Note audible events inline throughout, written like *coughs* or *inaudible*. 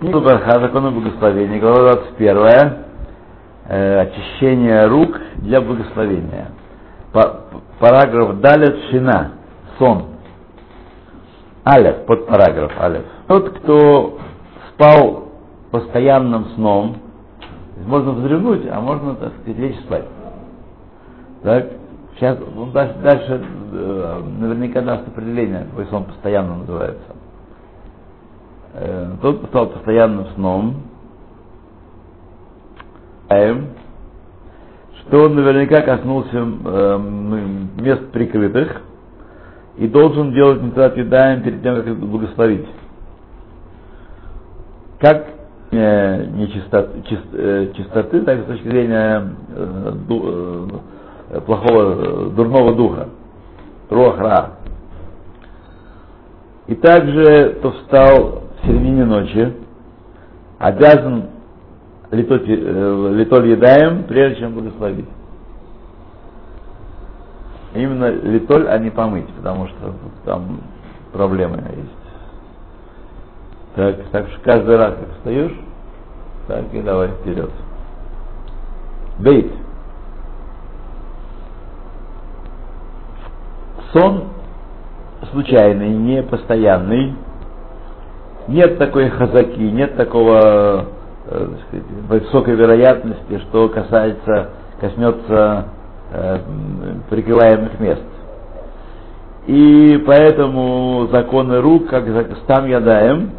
Книга Барха, законы благословения, глава 21, э, очищение рук для благословения. Па- параграф Далет Шина, сон. Алев, под параграф Алев. Тот, кто спал постоянным сном, можно вздремнуть, а можно, так сказать, лечь спать. Так, сейчас, он дальше, дальше э, наверняка даст определение, какой сон постоянно называется. Э, тот, кто спал постоянным сном, что он наверняка коснулся э, мест прикрытых и должен делать митцват едаем перед тем, как их благословить. Как э, нечистоты, чист, э, чистоты, так и с точки зрения э, ду, э, плохого, э, дурного духа, рохра. И также, кто встал середине ночи, обязан э, литоль едаем, прежде чем благословить. Именно литоль, а не помыть, потому что там проблемы есть. Так, так что каждый раз, как встаешь, так и давай вперед. Бейт. Сон случайный, не постоянный. Нет такой хазаки, нет такого э, сказать, высокой вероятности, что касается, коснется э, прикрываемых мест. И поэтому законы рук, как стам ядаем,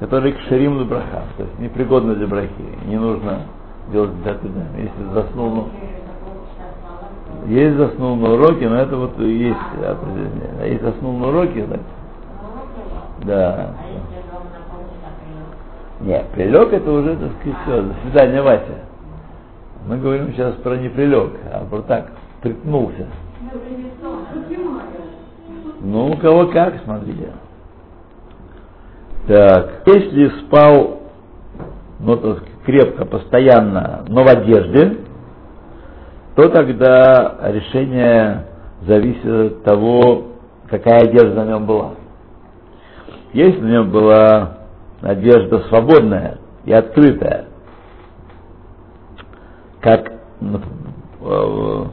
которые к шарим браха, то есть непригодны для брахи, не нужно делать датыдаем. Если заснул, ну, есть заснул на уроке, но это вот есть определение. А если заснул на уроке, так, да. Нет, прилег это уже, так сказать, все, до свидания, Вася. Мы говорим сейчас про не прилег, а про так, приткнулся. Ну, у кого как, смотрите. Так, если спал, ну, так, крепко, постоянно, но в одежде, то тогда решение зависит от того, какая одежда на нем была. Если на нем была одежда свободная и открытая, как в,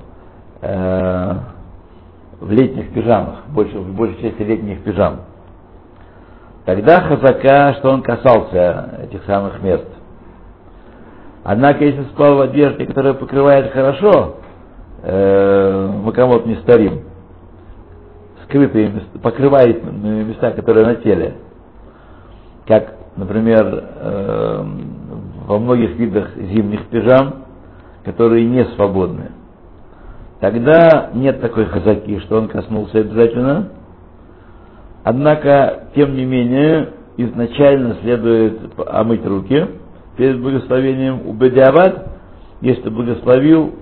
э, в летних пижамах, больше, в большей части летних пижам, тогда хазака, что он касался этих самых мест. Однако, если спал в одежде, которая покрывает хорошо, э, макамот не старим, скрытые места, покрывает места, которые на теле, как, например, э, во многих видах зимних пижам, которые не свободны. Тогда нет такой хазаки, что он коснулся обязательно. Однако, тем не менее, изначально следует омыть руки перед благословением. У Бедиават, если благословил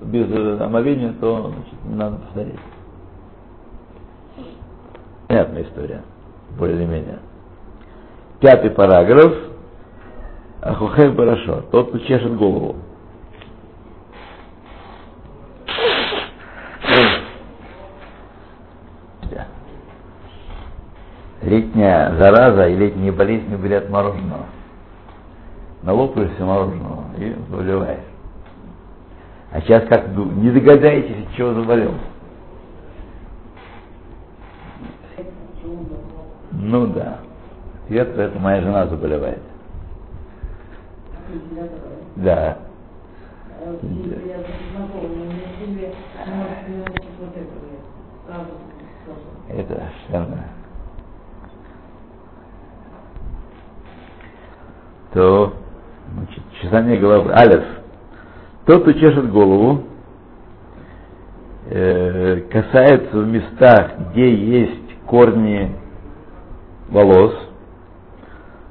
без омовения, то значит, не надо повторять. Понятная история, более или менее. Пятый параграф. Ахухем хорошо. Тот, кто чешет голову. Летняя зараза и летние болезни были от мороженого. Налопаешься мороженого и заболеваешь. А сейчас как не догадаетесь, от чего заболел. Ну да. Ответ это моя жена заболевает. Да. Это совершенно. То, значит, чесание головы. Алиф. Тот, кто чешет голову, э, касается в местах, где есть корни волос,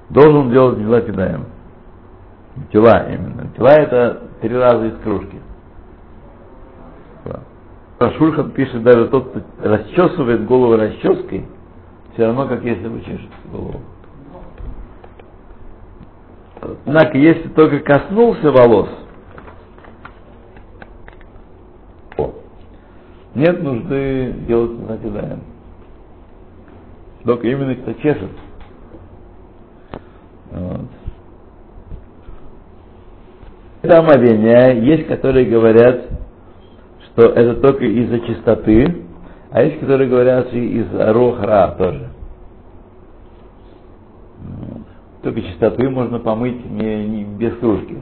должен делать дела кидаем. Тела именно. Тела это три раза из кружки. Шульхан пишет, даже тот, кто расчесывает голову расческой, все равно, как если бы чешет голову. Однако, если только коснулся волос, нет нужды делать накидаем. Только именно кто чешет. Вот. Это омовение. Есть, которые говорят, что это только из-за чистоты, а есть, которые говорят и из-за рохра тоже. Только чистоты можно помыть не, не без кружки.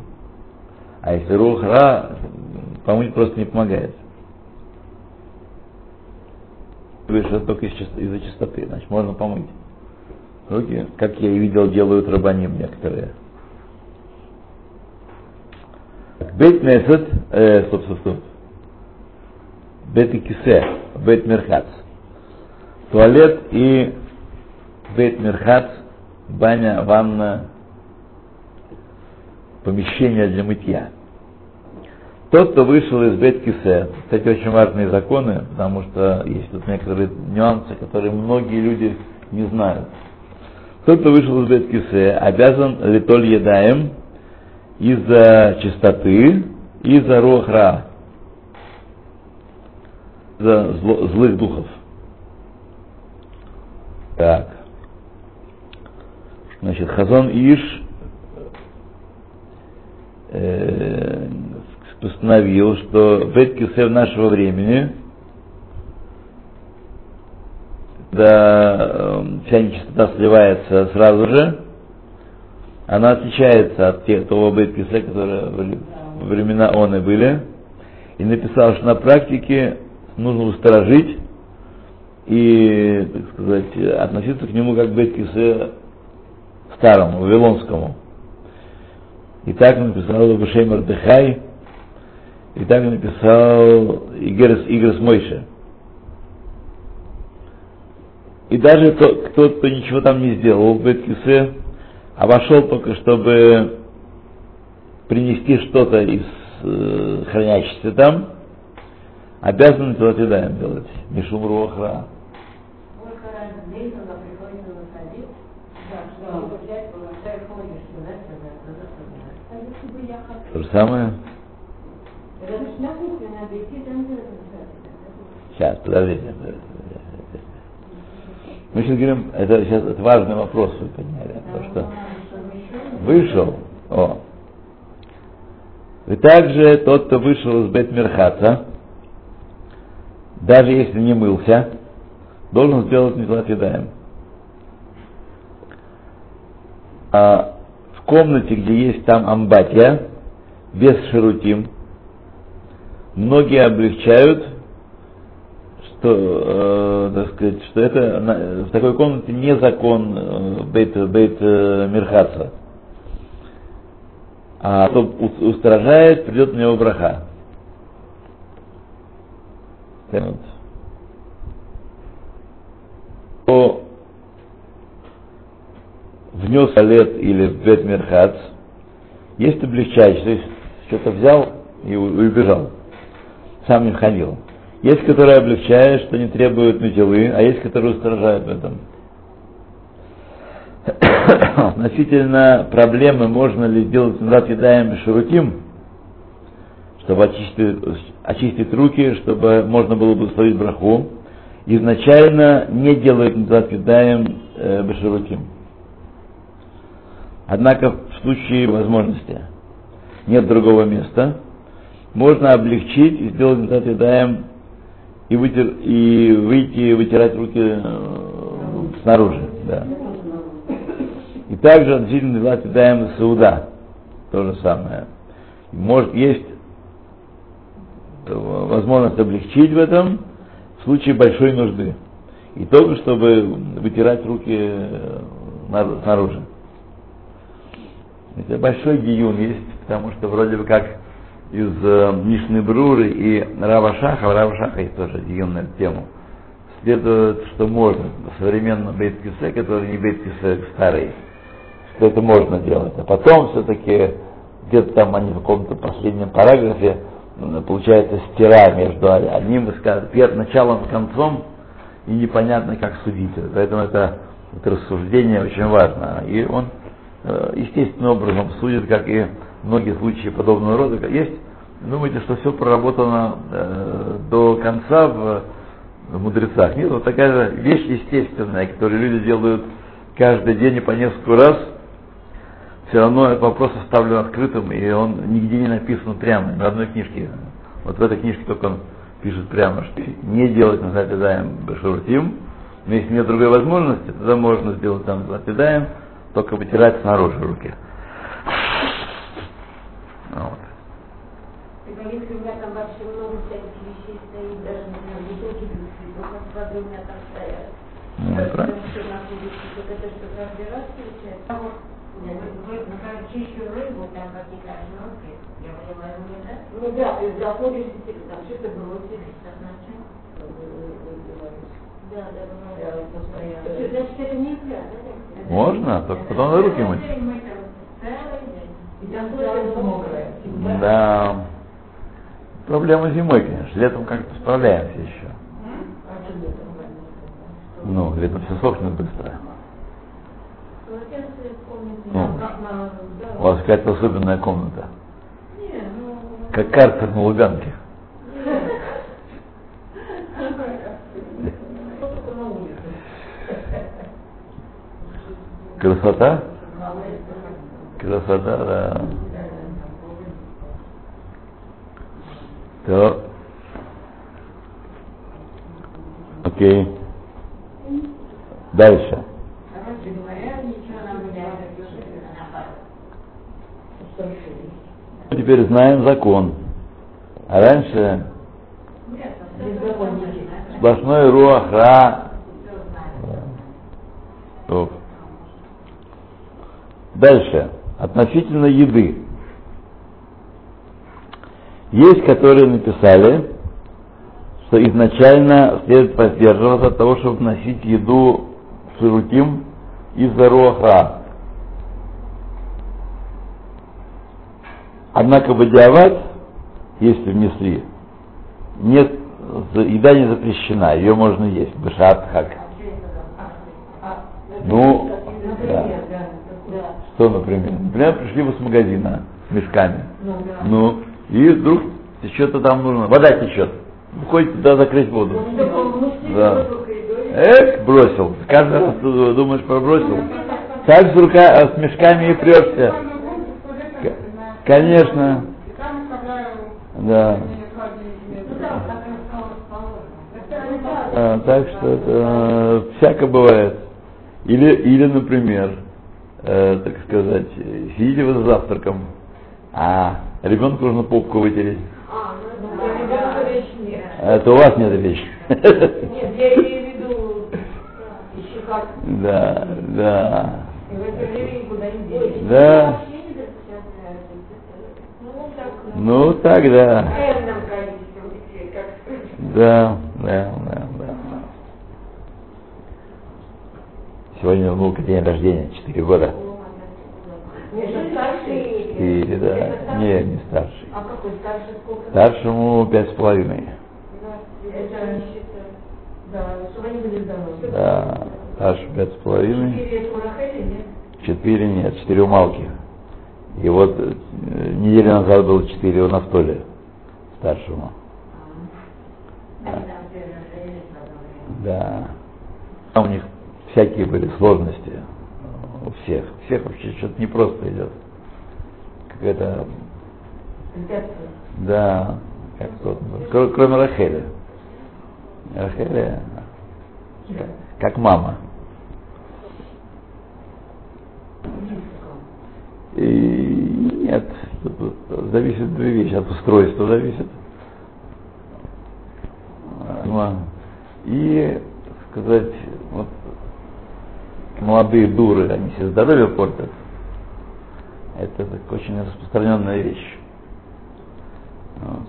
А если рухра, помыть просто не помогает. Говоришь, это только из-за чистоты, значит, можно помыть. Руки, как я и видел, делают рабаним некоторые. Бейт Несет, э, стоп, стоп, стоп. Бейт и Кисе, Бейт Мерхац. Туалет и Бейт Мерхац, баня, ванна, помещение для мытья. Тот, кто вышел из Бейт Кисе, кстати, очень важные законы, потому что есть тут некоторые нюансы, которые многие люди не знают. Тот, кто вышел из Бейт Кисе, обязан литоль едаем из-за чистоты из-за рохра, из-за злых духов. Так. Значит, Хазон Иш э, постановил, что Бет Кюсев нашего времени, да вся нечистота сливается сразу же, она отличается от тех, того Бет Кюсе, которые во времена и были, и написал, что на практике нужно усторожить и, так сказать, относиться к нему как к Бет Кюсе старому, вавилонскому. И так написал Башей Мардыхай, и так написал Игрес, Игрес Мойше. И даже тот, кто, кто ничего там не сделал в Беткисе, а вошел только, чтобы принести что-то из э, хранящихся там, обязан этого отъедаем делать. Мишум Руахра. То же самое? Сейчас, подождите. Мы сейчас говорим, это сейчас это важный вопрос вы подняли, потому что вышел, о, и также тот, кто вышел из Бетмерхаца, даже если не мылся, должен сделать митват едаем. А в комнате, где есть там амбатия, без шерутим, многие облегчают, что, э, так сказать, что это в такой комнате не закон э, бейт, э, Мирхаца. А кто устражает, придет на него браха. Вот. Кто внес лет или в бет Мирхац, есть облегчающий, то есть что-то взял и убежал сам не ходил. Есть, которые облегчают, что не требуют метилы, а есть, которые устражают в этом. *coughs* Относительно проблемы, можно ли сделать назад едаем ширутим, чтобы очистить, очистить руки, чтобы можно было бы словить браху, изначально не делают назад едаем э, беширутим. Однако в случае возможности нет другого места, можно облегчить и сделать назад едаем и, вытер, и выйти вытирать руки э, снаружи. Да. И также относительно назад едаем сауда. То же самое. Может, есть возможность облегчить в этом в случае большой нужды. И только чтобы вытирать руки э, снаружи. Это большой гиюн есть, потому что вроде бы как из э, Мишны Бруры и Рава Шаха, Рава Шаха есть тоже отдельная тему, следует, что можно в современном Бейткисе, который не Бейткисе старый, что это можно делать. А потом все-таки где-то там они в каком-то последнем параграфе получается стира между одним и началом и концом, и непонятно, как судить. Поэтому это, это рассуждение очень важно. И он э, естественным образом судит, как и многие случаи подобного рода есть. Думаете, что все проработано э, до конца в, в мудрецах? Нет, вот такая вещь естественная, которую люди делают каждый день и по несколько раз. все равно этот вопрос оставлен открытым, и он нигде не написан прямо, ни в одной книжке. Вот в этой книжке только он пишет прямо, что не делать на Атидаем Бешуртим, но если нет другой возможности, тогда можно сделать там Атидаем, только вытирать снаружи руки. Вот. если у меня там вообще много всяких вещей стоит, даже, например, бутылки для цветов от воды у меня там стоят. Ну, Потому правильно. вот это что каждый раз получается. А вот, например, чищу рыбу, там какие-то ошметки, я понимаю, не да? Ну да, ты заходишь, и ты там что-то бросишь, значит. Да, да, бывает. постоянно. Значит, это нельзя, да? Можно, только потом руки мыть. Да. Проблема зимой, конечно. Летом как-то справляемся еще. А? Ну, летом все сохнет быстро. Ну. Да. У вас какая-то особенная комната. Ну... Как карта на Луганке. Красота? Красота, да. То. Окей. Дальше. Надо Теперь знаем закон. А раньше Беззаконники. сплошной руахра. Дальше. Относительно еды. Есть, которые написали, что изначально следует воздерживаться от того, чтобы вносить еду в ширутим из-за руахра. Однако бадиават, если внесли, нет, еда не запрещена, ее можно есть, бешат хак. Ну, да. Что, например? Например, пришли вы с магазина мешками. Ну, да. Ну, и вдруг что-то там нужно, вода течет. Выходите туда закрыть воду. Да. Эх, бросил. Каждый раз ты думаешь, пробросил. Так с, рука, а с мешками и прешься. Конечно. Да. А, так что это э, всяко бывает. Или, или, например, э, так сказать, э, сидите вы за завтраком, а ребенку нужно попку вытереть. А, ну это ребенка речь нет. Это у вас нет речи. Нет, я имею в виду еще как. Да, да. И в это время никуда не. Да. Ну, так. Ну количеством детей, как Да, да, да, да. Сегодня у внука день рождения, 4 года. Четыре, да. Не, не старший. А какой старший сколько? Старшему пять с половиной. Да, чтобы они были здоровы. Да, старший пять с половиной. Четыре нет? Четыре у Малки. И вот э, неделю назад было четыре у Нафтоли, старшему. Да. А у них всякие были сложности. У всех. У всех вообще что-то непросто идет. Какая-то, да, как тут, кро- кроме Рахели. Рахели, как- как мама. И нет, тут зависит две вещи, от устройства зависит. И, сказать, вот молодые дуры, они себе здоровье портят. Это так очень распространенная вещь. Вот.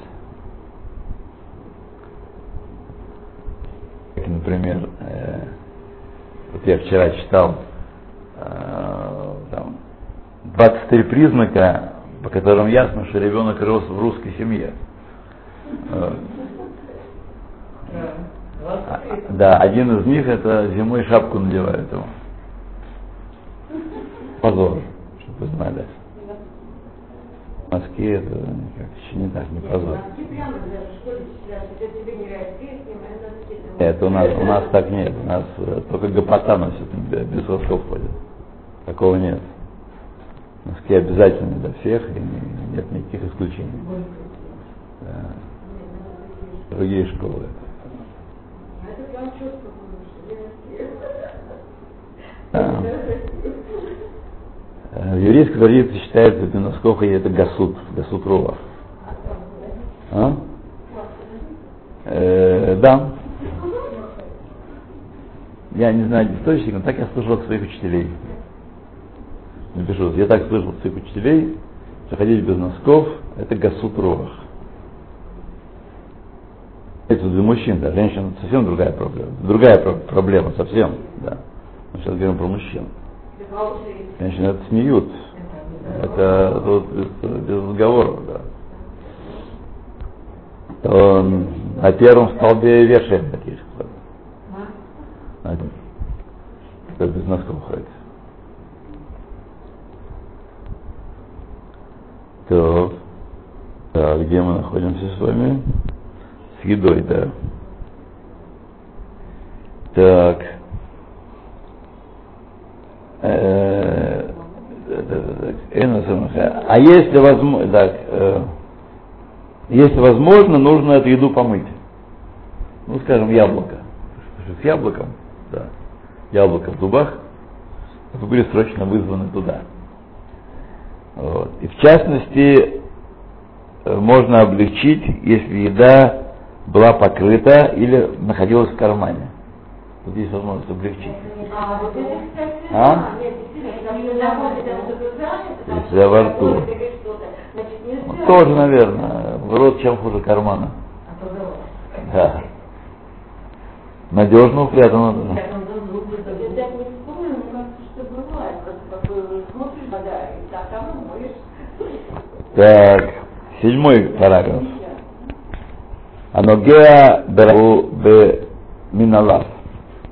Как, например, э, вот я вчера читал э, там, 23 признака, по которым ясно, что ребенок рос в русской семье. А, Да, один из них это зимой шапку надевают ему. Позор, чтобы вы знали. Москве это как еще не так, не песня, это у нас, у нас так нет. У нас э, только гопота носит, без сосков ходит. Такого нет. Носки обязательны для всех, и нет никаких исключений. Да. Другие школы. А Да. *laughs* Э, В традиции считается, что носков и это гасут, гасут рова. А? Э, да. Я не знаю источник, но так я слышал от своих учителей. Напишу, я так слышал от своих учителей, что ходить без носков это гасут ровах. Это для мужчин, да, женщин совсем другая проблема. Другая про- проблема совсем, да. Мы сейчас говорим про мужчин. Женщины смеют. Это тут без, без разговоров, да. То на первом столбе вешаем таких. этом. Кто без носков ходит. Так. Так, где мы находимся с вами? С едой, да. Так. Э, Самаха. А если возможно, так, э, если возможно, нужно эту еду помыть. Ну, скажем, яблоко. С яблоком, да, яблоко в зубах, вы были срочно вызваны туда. Вот. И в частности, э, можно облегчить, если еда была покрыта или находилась в кармане. Вот здесь возможность облегчить. А, А? если Если во рту. Ну, тоже, наверное, в рот чем хуже кармана. А. Да. Надежно упрятано. так седьмой параграф. Аногеа беру бе миналав.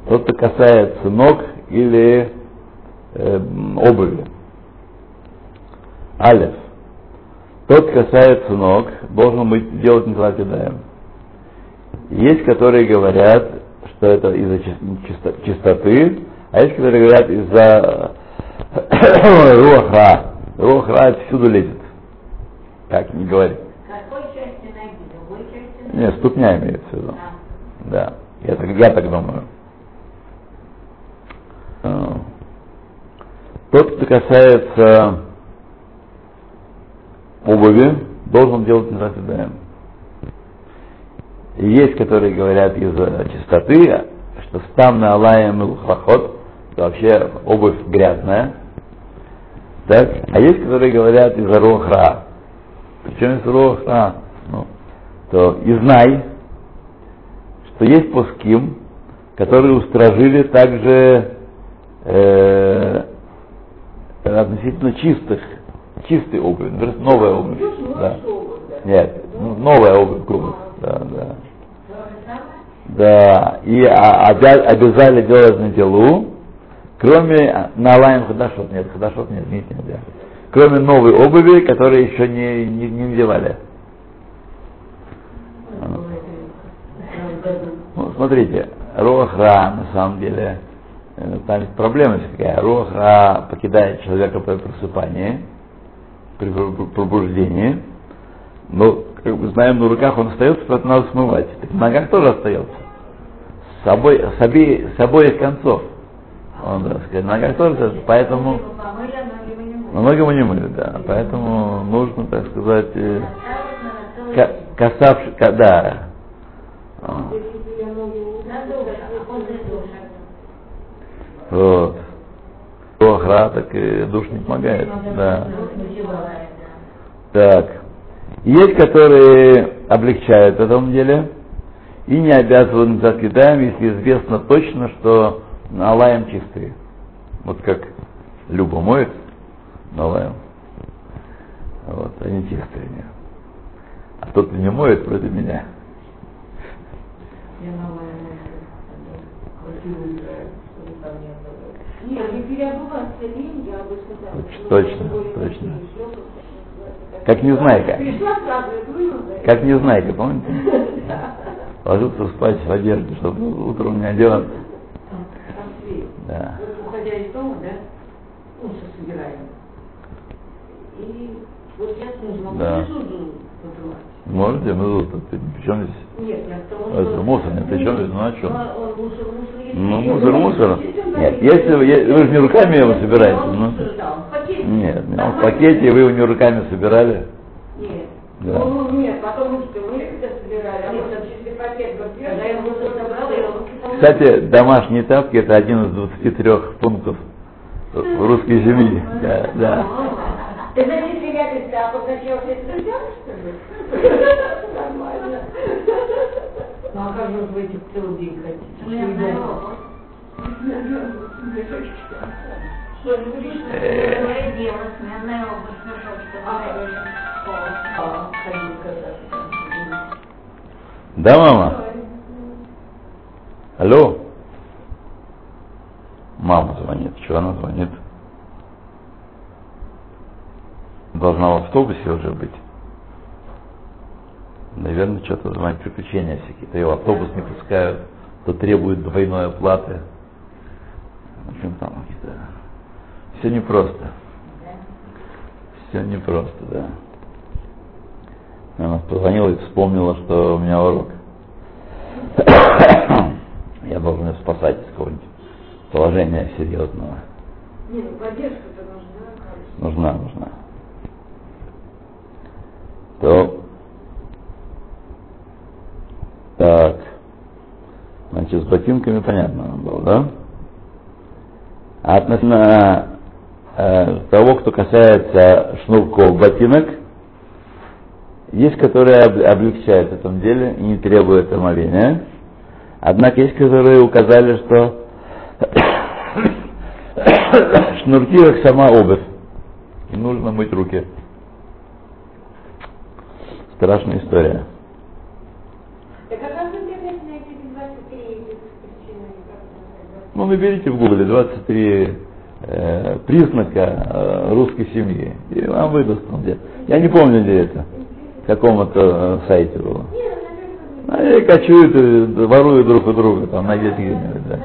Тот, что касается ног или э, обуви. Алев. Тот касается ног, должен быть делать не кидаем. Есть, которые говорят, что это из-за чис- чисто- чистоты, а есть, которые говорят из-за *coughs* руха. Руха всюду лезет. Как не говори. Какой части ноги? Другой части ноги? Нет, ступня имеется в виду. А. Да, я так, я так думаю. А. Тот, кто касается обуви, должен делать незаседаем. И есть, которые говорят из-за чистоты, что стам на алаем что вообще обувь грязная. Так? А есть, которые говорят из-за рохра. Причем из-за рохра, ну, то и знай, что есть пуским, которые устражили также э, относительно чистых, чистой обуви, например, новая обувь. Да. Нет, ну, новая обувь, грубо. Да, да. Да, и а- обя- обязали делать на делу, кроме на лайм хадашот, нет, хадашот нет, нет, нельзя. Кроме новой обуви, которую еще не, не, не надевали. Ну, смотрите, Рохра, на самом деле, там есть проблема такая. Рохра покидает человека при просыпании, при пр- пробуждении. Но, как мы знаем, на руках он остается, поэтому надо смывать. Так на ногах тоже остается. С, собой, с, обе- с обоих концов. Он, так сказать, на ногах тоже остается, поэтому... Помыли, ноги мы не мыли, да. Поэтому нужно, так сказать, э, Оставить ка- касавши, ка- да. А. Вот. Охра, так и душ не помогает. Да. Так. Есть, которые облегчают в этом деле и не обязывают назад кидаем, если известно точно, что налаем чистые. Вот как Люба моет налаем. Вот, они чистые. нет. А тот, кто не моет, против меня. Я новая Нет, не переобуваться лень, я бы сказала. Точ- точно, точно. как Как незнайка. Пришла сразу. Как незнайка, помните? *laughs* Ложился спать в одежде, чтобы утром не одеваться. Да. Уходя из дома, да, лучше собираем. И вот я тоже могу Да. Можете, ну тут причем здесь? Нет, я к тому, Это что... мусор, нет, при чем здесь? Ну а Ну, что? а мусор, мусор, Ну, мусор, мусор. Нет, если вы, вы же не руками его собираете, ну. Нет, он в пакете, вы его не руками собирали. Нет. Да. Ну, нет, потому что мы это собирали, а чистый пакет Когда я мусор собрала, я помыла. Кстати, домашние тапки это один из 23 пунктов в русской земли. Да, да. Ты за тапок начал все это делать, что ли? Нормально. Ну а как же вы эти целый день? Ну, ходить кататься. Да, мама? Алло? Мама звонит. Что она звонит? Должна в автобусе уже быть. Наверное, что-то звонит, приключения всякие. То ее в автобус не пускают, то требуют двойной оплаты. Общем, там какие-то... Все непросто. Все непросто, да. Она позвонила и вспомнила, что у меня урок. *coughs* Я должен ее спасать из какого-нибудь положения серьезного. Не, ну поддержка-то нужна. Нужна, нужна. То. Так. Значит, с ботинками понятно нам было, да? А относительно э, того, кто касается шнурков ботинок, есть, которые об- облегчают в этом деле и не требуют омовения. Однако есть, которые указали, что *coughs* шнурки как сама обувь. И нужно мыть руки. Страшная история. Так а как в интернете найти эти 23 этих причины? как это Ну, наберите в гугле 23 э, признака э, русской семьи. И вам выдаст он где. Я не помню, где это. Каком-то э, сайте было. Они кочуют, и воруют друг у друга, там найдете где-нибудь, да.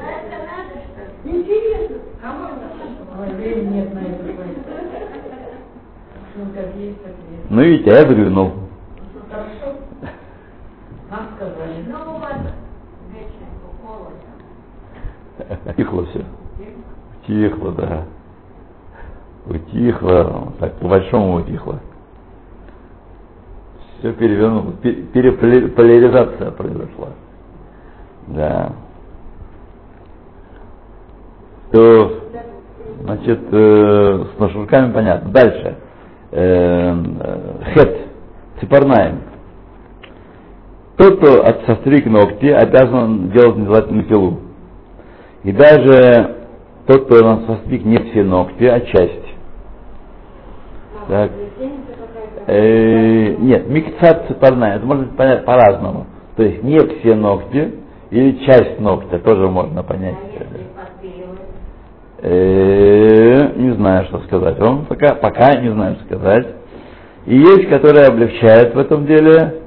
Интересно. Кому это Ой, времени нет на это. Ну, как есть, так есть. Ну, видите, а я дрыгнул. Хорошо. Нам сказали. Ну, у вас вечно холодно. Утихло все. Утихло, да. Утихло, так по-большому утихло. Все перевернулось, пе- переполяризация произошла. Да. То, значит, э, с нашурками понятно. Дальше. Э, э, хет, цепарнаем. Тот, кто от состриг ногти, обязан делать нежелательную пилу. И даже тот, кто на состриг не все ногти, а часть. Так. Э, нет, микцат цепарная, это быть понять по-разному. То есть не все ногти или часть ногтя, тоже можно понять. А? Э, не знаю, что сказать. Он пока, пока не знаю, что сказать. И есть, которые облегчают в этом деле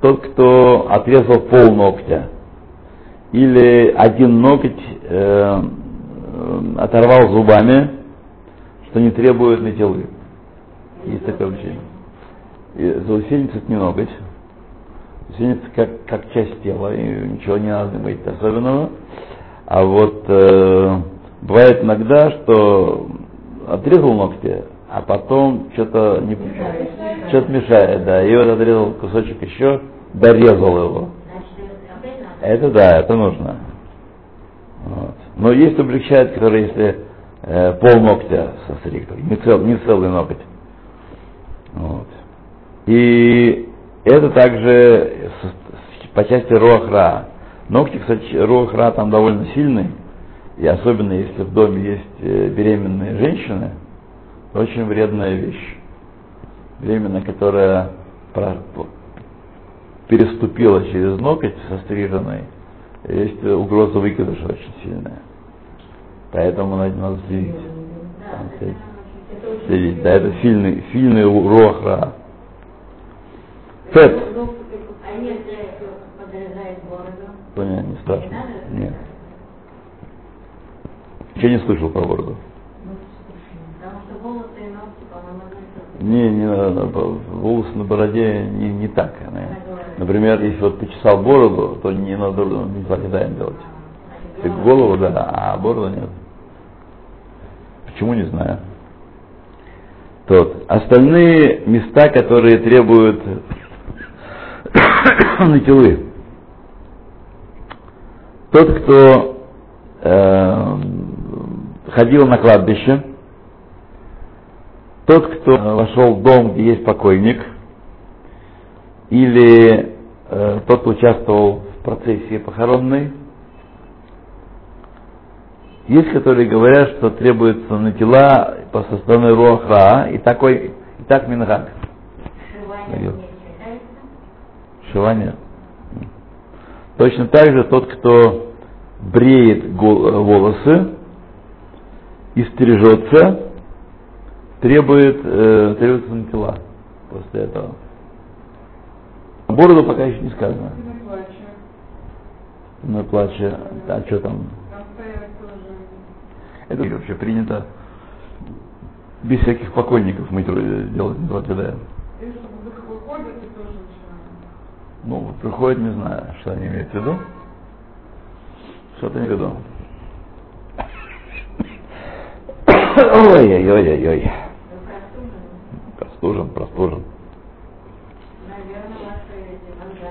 тот, кто отрезал пол ногтя. Или один ноготь э, э, оторвал зубами, что не требует метелы. Есть такое облегчение. И заусенец это не ноготь. Заусенец как, как часть тела, и ничего не надо мыть особенного. А вот э, бывает иногда, что отрезал ногти, а потом что-то не что-то мешает, да, и вот отрезал кусочек еще, дорезал его. Это да, это нужно. Вот. Но есть облегчает, которые если э, пол ногтя состриг, не, цел, не целый ноготь. Вот. И это также по части руахра. Ногти, кстати, руахра там довольно сильный, и особенно если в доме есть э, беременные женщины, очень вредная вещь. Беременная, которая переступила через ноготь состриженный, есть угроза выкидыша очень сильная. Поэтому надо, надо следить. Там следить. Да, это сильный, сильный руахра. Фет. Понял, не страшно. Не надо? Нет. Ничего не слышал про бороду. Не, не надо, волосы на бороде не, не так. Она. Например, если вот почесал бороду, то не надо не дизайн делать. Ты голову, да, а бороду нет. Почему, не знаю. Тот. Остальные места, которые требуют *coughs* натилы. Тот, кто э, ходил на кладбище, тот, кто вошел в дом, где есть покойник, или э, тот, кто участвовал в процессии похоронной, есть, которые говорят, что требуется на тела по составной руахра, и такой, и так мингак. Шивание. Точно так же тот, кто бреет волосы и стрижется, требует, э, требуется на тела после этого. Бороду пока еще не сказано. На плаче. На плаче. А что там? Там стоят тоже. Это вообще принято без всяких покойников мы делать не начинают. Ну, приходит, не знаю, что они имеют в виду. Что-то в виду. Ой-ой-ой-ой-ой. Простужен, простужен.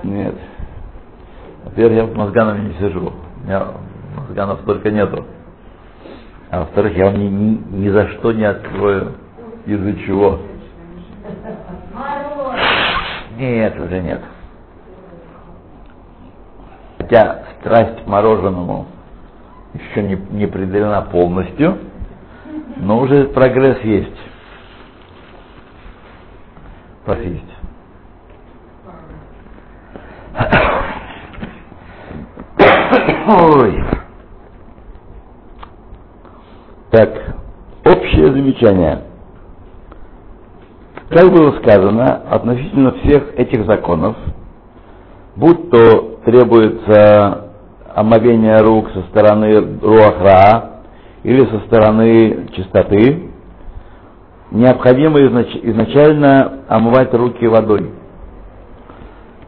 Нет. Во-первых, я мозганами не сижу. У меня мозганов столько нету. А во-вторых, я вам ни, ни, ни за что не открою, из-за чего. Нет, уже нет. Хотя страсть к мороженому еще не, не преодолена полностью, но уже прогресс есть. Прогресс есть. Ой. Так, общее замечание. Как было сказано, относительно всех этих законов, будь то требуется омовение рук со стороны руахра или со стороны чистоты, необходимо изнач- изначально омывать руки водой.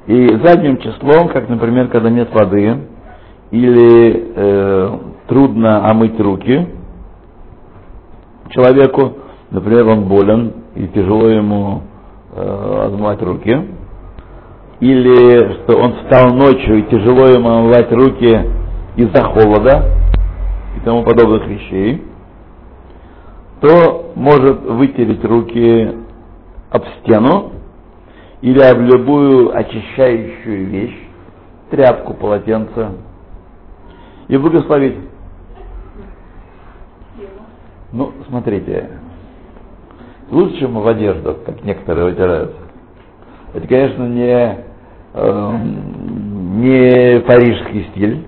И задним числом, как, например, когда нет воды, или э, трудно омыть руки человеку, например, он болен и тяжело ему э, омывать руки, или что он встал ночью и тяжело ему омывать руки из-за холода и тому подобных вещей, то может вытереть руки об стену или об любую очищающую вещь, тряпку, полотенце, и благословить. Ну, смотрите, лучше, чем в одежду, как некоторые вытирают. Это, конечно, не, э, не парижский стиль,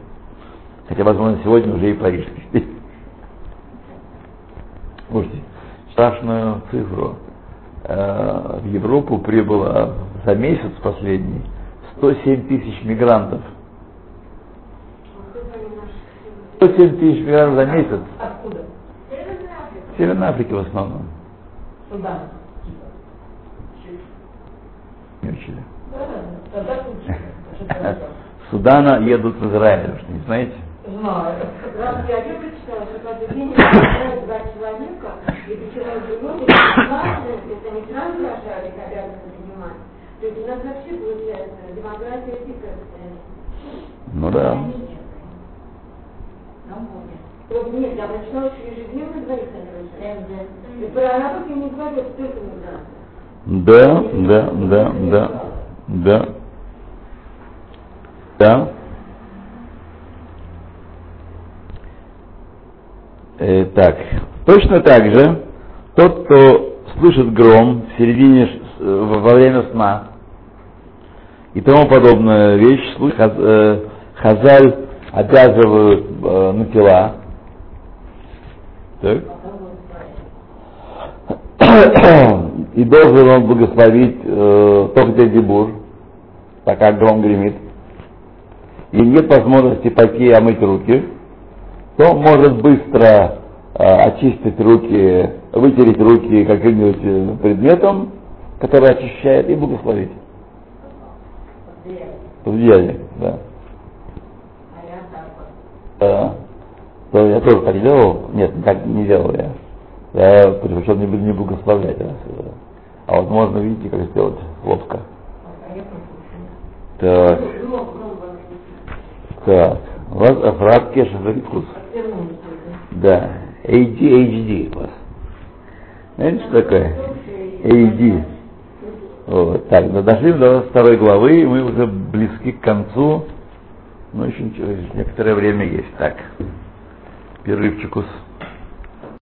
хотя, возможно, сегодня уже и парижский стиль. Слушайте, страшную цифру. Э, в Европу прибыло за месяц последний 107 тысяч мигрантов. 107 тысяч мигрантов за месяц. Откуда? В Северной Африке в основном. Судан. Не учили. *laughs* Судана едут в Израиль, что, не знаете? Знаю. Раз я где прочитала, что каждый день два человека, и почему живут, и классно, если они сразу рожали, обязаны занимать. То есть у нас вообще получается дикая постоянно. Ну да. Вот нет, я прочитала, что ежедневно они рожают. И про арабов я не говорю, только мигранты. Да, да, да, да, да. Да. Э, так, точно так же, тот, кто слышит гром в середине, э, во время сна и тому подобная вещь, хаз- э, хазаль обязывают э, на тела. Так? И должен он благословить э, только Дебур, так как гром гремит. И нет возможности пойти омыть руки, то может быстро очистить руки, вытереть руки каким-нибудь э, предметом, который очищает, и благословить. В деле, да. Так. То я тоже так делал. Нет, так не делал я. Я предпочел не, не благословлять. Да. А вот можно, видите, как сделать ловко. А я послушаю. Так, так. У вас Афрат Кеша Варикус. Отвернулся. Да. ADHD у вас. Знаете, что такое? AD. Вот. Так, ну, дошли до второй главы, мы уже близки к концу. Ну, еще ничего, некоторое время есть. Так, перерывчикус.